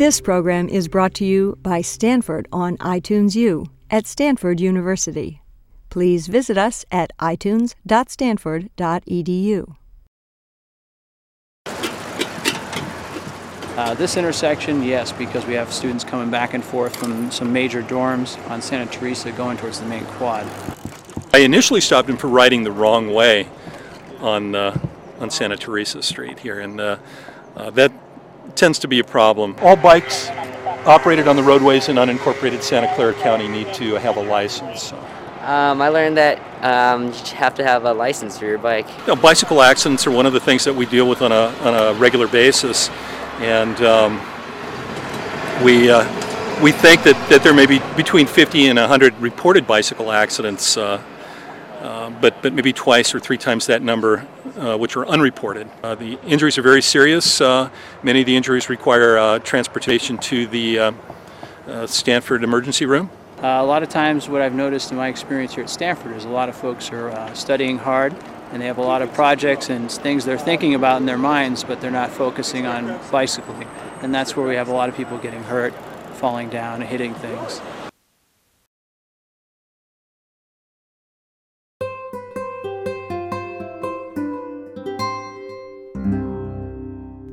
This program is brought to you by Stanford on iTunes U at Stanford University. Please visit us at itunes.stanford.edu. Uh, this intersection, yes, because we have students coming back and forth from some major dorms on Santa Teresa going towards the main quad. I initially stopped him for riding the wrong way on uh, on Santa Teresa Street here, and uh, uh, that tends to be a problem. All bikes operated on the roadways in unincorporated Santa Clara County need to have a license. Um, I learned that um, you have to have a license for your bike. You know, bicycle accidents are one of the things that we deal with on a, on a regular basis, and um, we, uh, we think that, that there may be between 50 and 100 reported bicycle accidents, uh, uh, but, but maybe twice or three times that number uh, which are unreported. Uh, the injuries are very serious. Uh, many of the injuries require uh, transportation to the Stanford emergency room. A lot of times, what I've noticed in my experience here at Stanford is a lot of folks are studying hard and they have a lot of projects and things they're thinking about in their minds, but they're not focusing on bicycling. And that's where we have a lot of people getting hurt, falling down, hitting things.